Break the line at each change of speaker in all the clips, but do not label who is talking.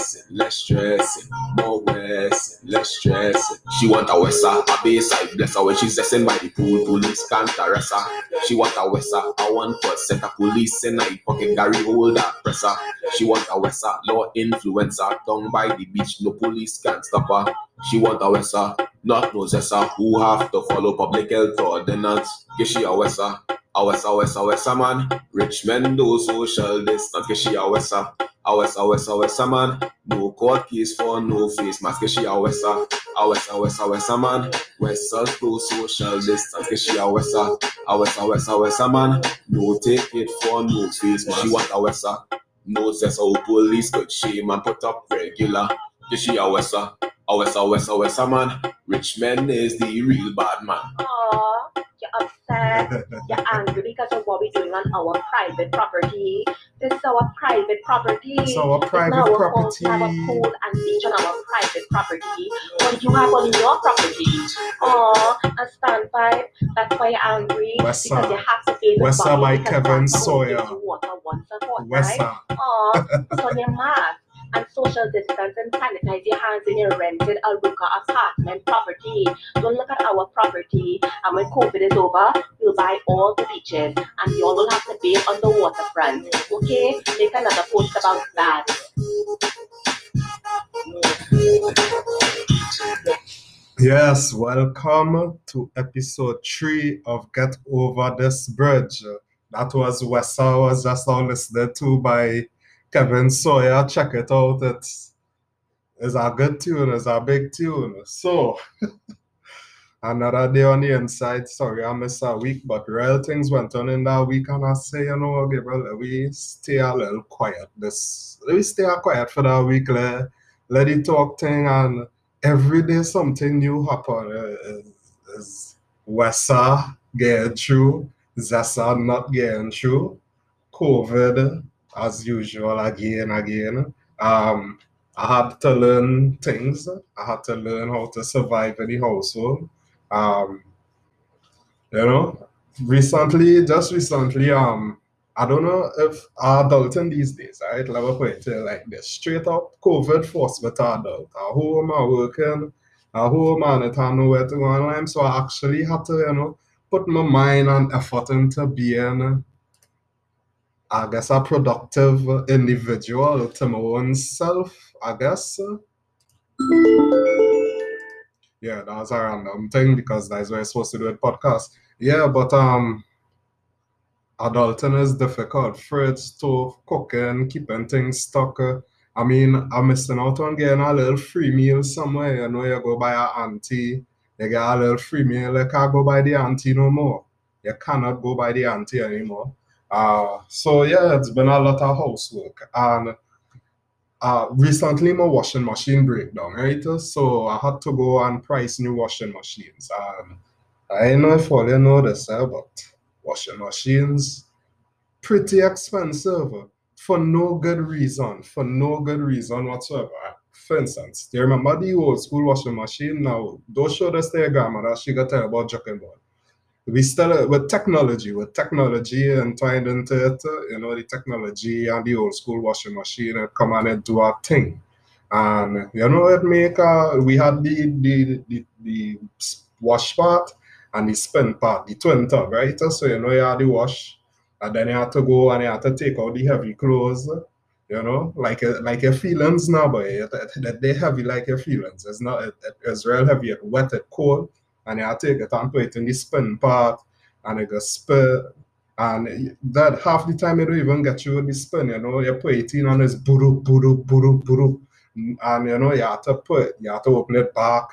stressing, less stressing, more west, less stressing. She want a wessa, a bayside bless her when she's zessing by the pool. Police can't arrest her. She want a wessa, a one percent. A police in her pocket, Gary hold that presser. She want a wessa, law influencer. Down by the beach, no police can stop her. She want a wessa, not no zessa, who have to follow public health ordinance. Get she a wessa, a wessa, wessa, wessa man. Rich men do social distance. Get she a wessa, a wessa, wessa, wessa man. No court case for no face mask. She a wessa, a wessa, wessa, wessa man. Wessa do social distance. She a wessa, a wessa, wessa, wessa man. No take it for no face mask. She want a wessa. No zessa, how police could shame and put up regular. She a wessa. A wessa, wessa, wessa man. Rich men is the real bad man.
Aw, you're upset. You're angry because of what we're doing on our private property. This is our private property.
It's our
It's
private
not our fault to have a
property.
pool and beach on our private property. What you have on your property. Aw, a standpipe. That's why you're angry.
Wessa.
Because you have to pay the fine
by Kevin
that's how we give
Sawyer.
water once a fortnight. Aw, it's on your mask. And social distance and sanitize your hands in your rented Arouca apartment property. Don't look at our property. And when COVID is over, we'll buy all the beaches and you all will have to bathe on the waterfront. Okay? Make another post about that.
Yes, welcome to episode three of Get Over This Bridge. That was Wessa was just now listening to by Kevin Sawyer. Check it out. It's, it's a good tune, it's a big tune. So, another day on the inside. Sorry, I missed a week, but real things went on in that week, and I say, you know, Gabriel, let we stay a little quiet. This let we stay quiet for that week. Let, let it talk thing and every day something new happen. Uh, is, is Wessa getting through, Zessa not getting through, COVID as usual again, again. Um, I had to learn things. I had to learn how to survive in the household. Um, you know, recently, just recently, um, I don't know if adulting these days, right? Let me put it like this. Straight up COVID forced me to adult. At home, I working, at home, and I don't know where to go online. So I actually had to, you know, put my mind and effort into being, I guess, a productive individual to my own self, I guess. Yeah, that was a random thing because that's what I'm supposed to do with podcast. Yeah, but um adulting is difficult. Fridge, stove, cooking, keeping things stuck. uh, I mean, I'm missing out on getting a little free meal somewhere. You know, you go by a auntie, you get a little free meal. You can't go by the auntie no more. You cannot go by the auntie anymore. Uh, so yeah, it's been a lot of housework. And uh, recently my washing machine break down, right? So I had to go and price new washing machines. And I know if all you know this, eh, but washing machines pretty expensive for no good reason, for no good reason whatsoever. For instance, do you remember the old school washing machine? Now, don't show this to your grandmother, she got tell about joking board. We still, with technology, with technology entwined into it, you know, the technology and the old school washing machine it come and do our thing. And, you know, it make, uh, we had the, the, the, the wash part and the spin part, the twin tub, right? So you know you had the wash, and then you had to go and you had to take out the heavy clothes, you know, like a, like your feelings now, but it, they heavy like your feelings. It's not it- it's real heavy, it wet, it cold, and you take it and put it in the spin part, and it goes spin. And that half the time you don't even get you the spin, you know, you put it in and it's buru, buru, buru, buru. And you know, you have to put, you have to open it back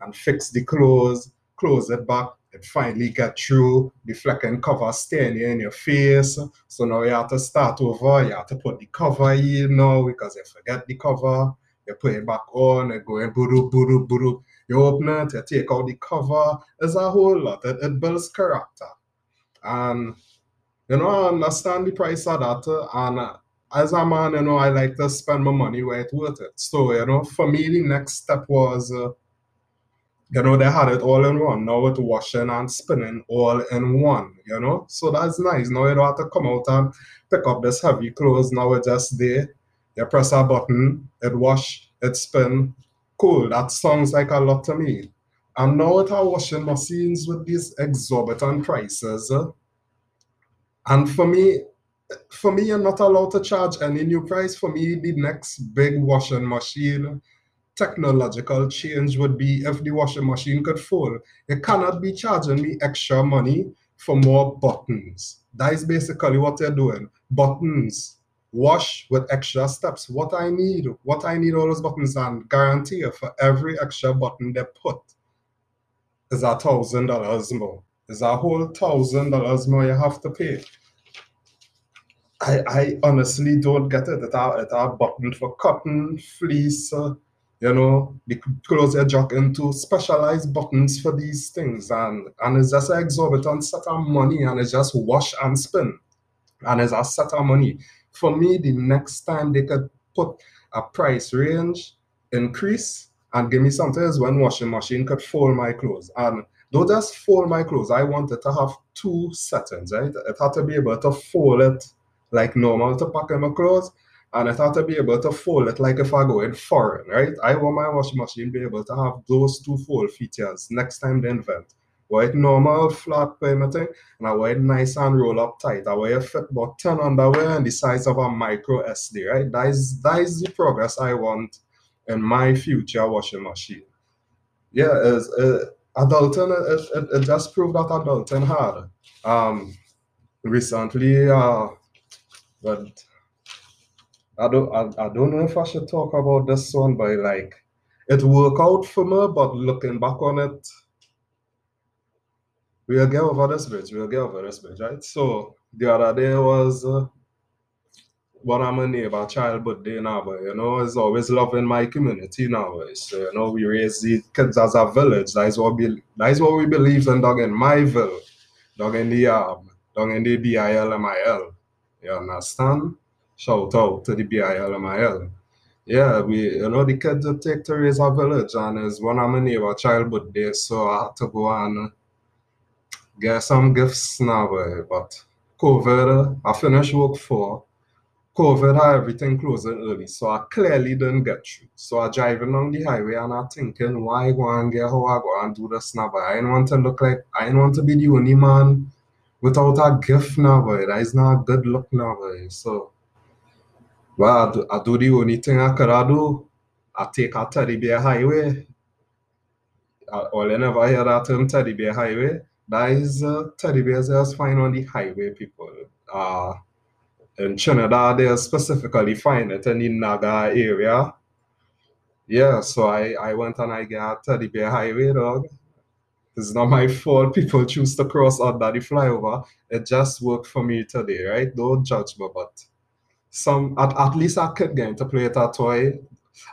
and fix the clothes, close it back, it finally get through, the flecking cover staying in your face. So now you have to start over, you have to put the cover in now because you forget the cover, you put it back on, it going buru buru buru. You open it, you take out the cover. It's a whole lot. It, it builds character. And you know, I understand the price of that. And as a man, you know, I like to spend my money where it's worth it. So, you know, for me, the next step was uh, you know, they had it all in one. Now it's washing and spinning all in one, you know. So that's nice. Now you don't have to come out and pick up this heavy clothes. Now it's just there. You press a button, it wash, it spin. Cool, that sounds like a lot to me. And now with our washing machines with these exorbitant prices, and for me, for me, you're not allowed to charge any new price. For me, the next big washing machine technological change would be if the washing machine could fold. It cannot be charging me extra money for more buttons. That is basically what they're doing. Buttons. Wash with extra steps. What I need, what I need all those buttons and guarantee you for every extra button they put is a thousand dollars more. Is a whole thousand dollars more you have to pay. I, I honestly don't get it. It's a, it's a button for cotton, fleece, uh, you know, the clothes are jock into specialized buttons for these things. And, and it's just an exorbitant set of money and it's just wash and spin. And it's a set of money. For me, the next time they could put a price range increase and give me something is when washing machine could fold my clothes. And don't just fold my clothes. I wanted to have two settings, right? It had to be able to fold it like normal to pack in my clothes and I thought to be able to fold it like if I go in foreign, right? I want my washing machine be able to have those two fold features next time they invent. White normal flat thing, and I wear nice and roll up tight. I wear fit about 10 underwear and the size of a micro SD, right? That is that is the progress I want in my future washing machine. Yeah, is uh, Adulting it, it, it, just proved that Adulting hard. Um recently uh but I don't I, I don't know if I should talk about this one, but like it worked out for me, but looking back on it, we'll get over this bridge, we'll get over this bridge, right? So the other day was uh, one of my neighbor child birthday now, but you know, it's always loving my community now. So you know, we raise the kids as a village. That is what we that is what we believe in dog in my village, dog in the um, dog in the BILMIL. You understand? Shout out to the BILMIL. Yeah, we you know the kids take to raise a village and it's one of my neighbor child birthday, so I had to go and get some gifts now, eh, but COVID, I finished work for COVID everything closing early, so I clearly didn't get through. So I driving on the highway and I thinking, why go and get how I go and do this now? I didn't want to look like I didn't want to be the only man without a gift now, boy. That is not a good look now, boy. So well, I do, I do the only thing I could do. I take a teddy bear highway. all you never hear that term teddy bear highway. That is uh, teddy bears just find on the highway, people. Uh, in Trinidad, they specifically find it in the Naga area. Yeah, so I, I went and I got teddy bear highway, dog. It's not my fault people choose to cross under the flyover. It just worked for me today, right? Don't judge me, but some at, at least I could get to play it that toy.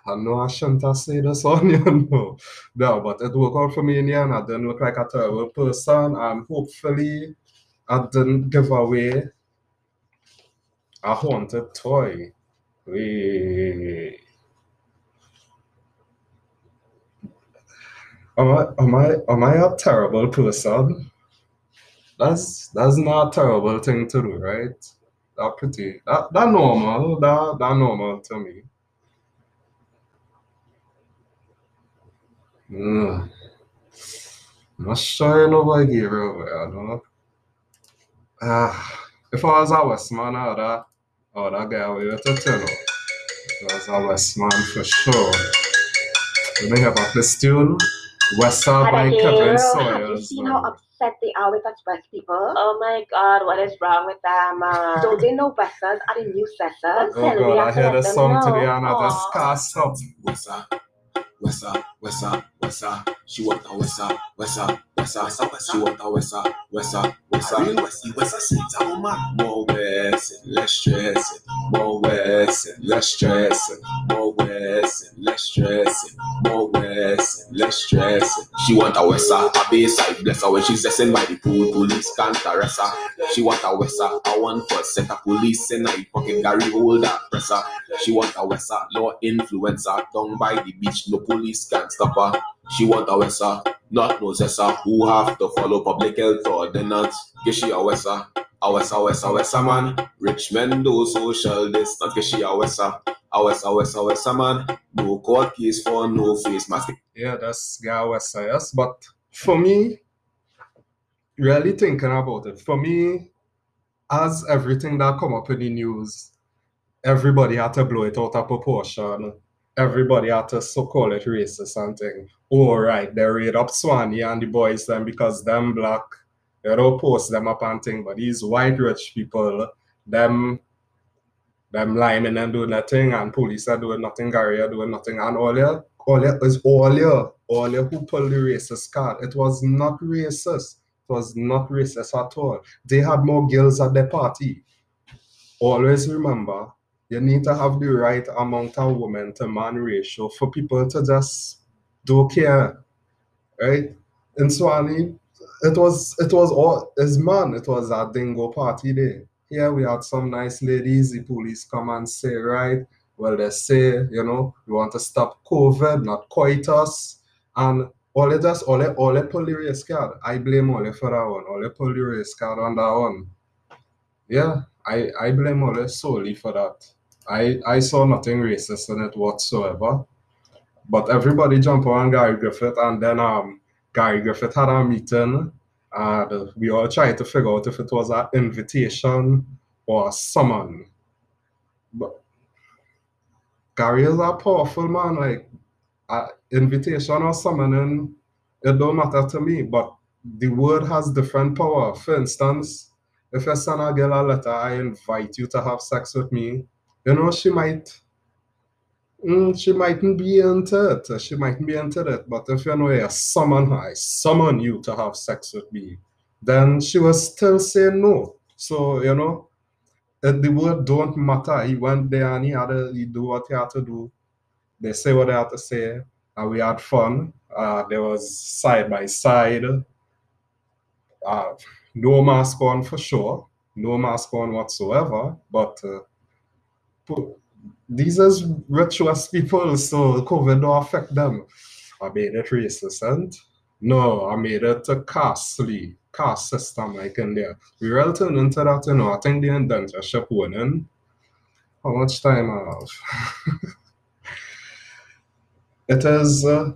I know I shouldn't have said this on you know. No, but it worked out for me in the end. I didn't look like a terrible person and hopefully I didn't give away a haunted toy. Am I am I am I a terrible person? That's that's not a terrible thing to do, right? that pretty that that normal that that normal to me. Mm. Not sure nobody gave away, I don't know. Ah, if I was a Westman, I would have, I would have got away with it, you know. If I was a Westman for sure. Let me have a this tune. Westside by Kevin Sawyers.
Have you seen how upset they are with us West people?
Oh my God, what is wrong with them? Uh,
Don't they know Westers are the new Cessors?
Oh God, I heard a song today and I just cast up.
Wessa, Wessa, Wessa, Wessa. She want a Wessa, Wessa, Wessa, Wessa. She want a Wessa, Wessa, Wessa. Real Wessie, Wessa sings a woman. More West, less stress. More West, less stress. More West, less stress. More West, less stress. She want a Wessa, a bayside bless her when she's dressing by the pool. Police can't arrest her. She want a Wessa, a one for set a police in her pocket. Gary hold that presser. She want a Wessa, law influencer. Down by the beach, no police can stop her. She want a Wessa, not no Zessa, who have to follow public health ordinance. Get she a Wessa, a Wessa, Wessa, Wessa man. Rich men do social distance, get she a Wessa, A West, a West, a West, a man. No court case for no face mask.
Yeah, that's guy West Side, yes. But for me, really thinking about it, for me, as everything that come up in the news, everybody had to blow it out of proportion. Everybody had to so call it racist and thing. Oh right, they read up Swanee and the boys them because them black, they don't post them up and thing, but these white rich people, them them liming and doing nothing and police are doing nothing, Gary are doing nothing, and all yeah, all is all yeah, all who pulled the racist card. It was not racist. It was not racist at all. They had more girls at the party. Always remember, you need to have the right amount of women to man ratio for people to just don't care. Right? In Swanee, it was it was all as man, it was a dingo party day. Here we had some nice ladies, the police come and say, right, well they say, you know, we want to stop COVID, not coitus. And all just all all pull the race card. I blame all for that one. All pull the race card on that one. Yeah, I, I blame all solely for that. I, I saw nothing racist in it whatsoever. But everybody jumped on Gary Griffith and then um Gary Griffith had a meeting and we all tried to figure out if it was an invitation or a summon. But Gary is a powerful man, like uh, invitation or summoning, it don't matter to me, but the word has different power. For instance, if I send a girl a letter, I invite you to have sex with me, you know, she might she mightn't be into it. She mightn't be into it. But if you know I summon her, I summon you to have sex with me, then she was still saying no. So, you know, the word don't matter. He went there and he had to he do what he had to do. They say what they had to say. And we had fun. Uh, there was side by side. Uh, no mask on for sure. No mask on whatsoever. But uh, these are virtuous people, so COVID don't affect them. I made it and no, I made it a costly caste system like in there. We will turn into that, you know. I think the indentureship winning. How much time I have? it is uh,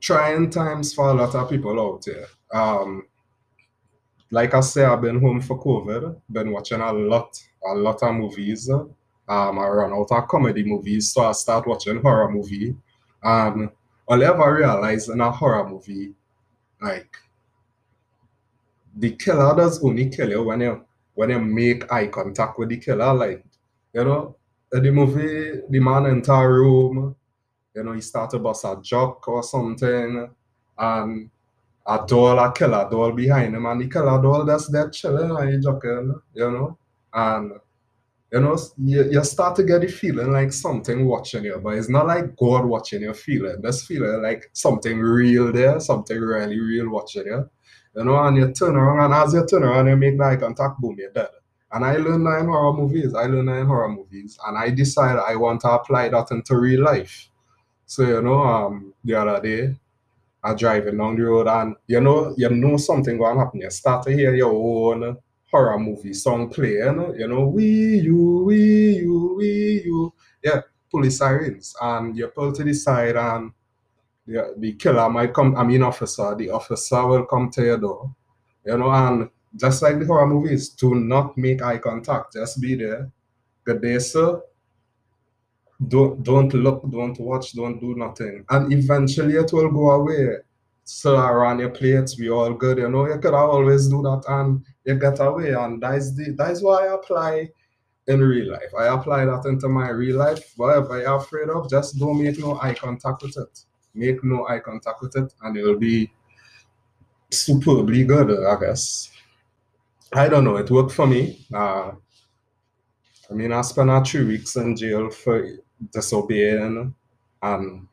trying times for a lot of people out here. Um, like I say, I've been home for COVID, been watching a lot, a lot of movies. Um, I run out of comedy movies, so I start watching horror movie. And I ever realized in a horror movie, like the killer does only kill you when you when you make eye contact with the killer. Like, you know, in the movie, the man enter a room, you know, he start to bust a joke or something, and a doll, a killer doll behind him, and he the killer doll that's there chilling and he joking, you know, and you know, you, you start to get the feeling like something watching you, but it's not like God watching you feeling. This feeling like something real there, something really real watching you. You know, and you turn around, and as you turn around, you make eye contact, boom, you're dead. And I learned that in horror movies. I learned that in horror movies, and I decided I want to apply that into real life. So you know, um, the other day, I driving down the road, and you know, you know something to happen. You start to hear your own horror movie song playing, you know, we you, we you, we you. Yeah, police sirens. And you pull to the side and the, the killer might come, I mean officer, the officer will come to your door. You know, and just like the horror movies, do not make eye contact. Just be there. Good day, sir. Don't don't look, don't watch, don't do nothing. And eventually it will go away so around your plates, we all good, you know. You could always do that and you get away. And that's the that's why I apply in real life. I apply that into my real life. Whatever you're afraid of, just don't make no eye contact with it. Make no eye contact with it, and it'll be superbly good, I guess. I don't know, it worked for me. Uh, I mean, I spent uh, three weeks in jail for disobeying and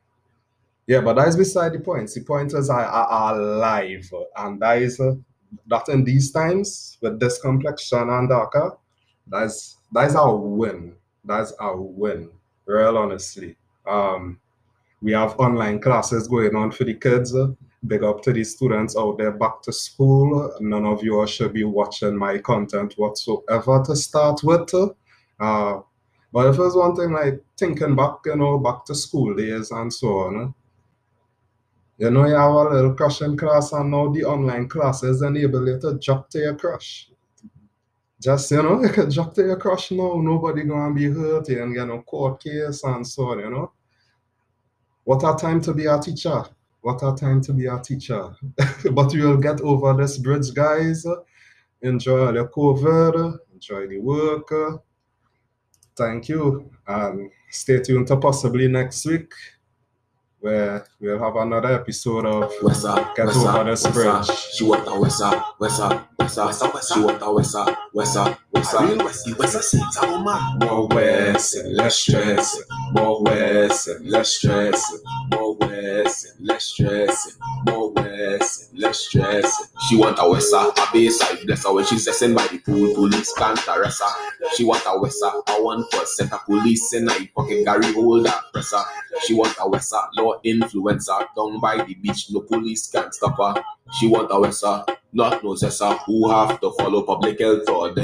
yeah, but that is beside the point. The point is I are alive, and that is uh, that in these times with this complexion and darker, that's that's our win. That's our win. Real honestly. Um, we have online classes going on for the kids. Big up to the students out there back to school. None of you should be watching my content whatsoever to start with. Uh, But if it's one thing like thinking back, you know, back to school days and so on, eh? you know, you have a little crush in class, and now the online classes enable you to drop to your crush. Just, you know, you can drop to your crush now, nobody gonna be hurt you and get no court case and so on, you know. What a time to be a teacher. What a time to be a teacher. but you will get over this bridge, guys. Enjoy the COVID, enjoy the work. Thank you. And stay tuned to possibly next week where we'll have another episode of
Wessa,
Get
Wessa,
Over This
Wessa.
Bridge.
She want a Wessa, Wessa, Wessa, Wessa, Wessa. She want a Wessa, Wessa, Wessa. Real Wessie, Wessa sings a woman. More West and less stress. More West and less stress. More West and less stress. More West and less stress. She want a Wessa, a bayside bless her when she's zesting by the pool. Police can't arrest her. She want a Wessa, a one percent. A police in her pocket, Gary hold her, press her. She want a Wessa, law influencer. Down by the beach, no police can stop her. She want a Wessa, not no Zessa, who have to follow public health order.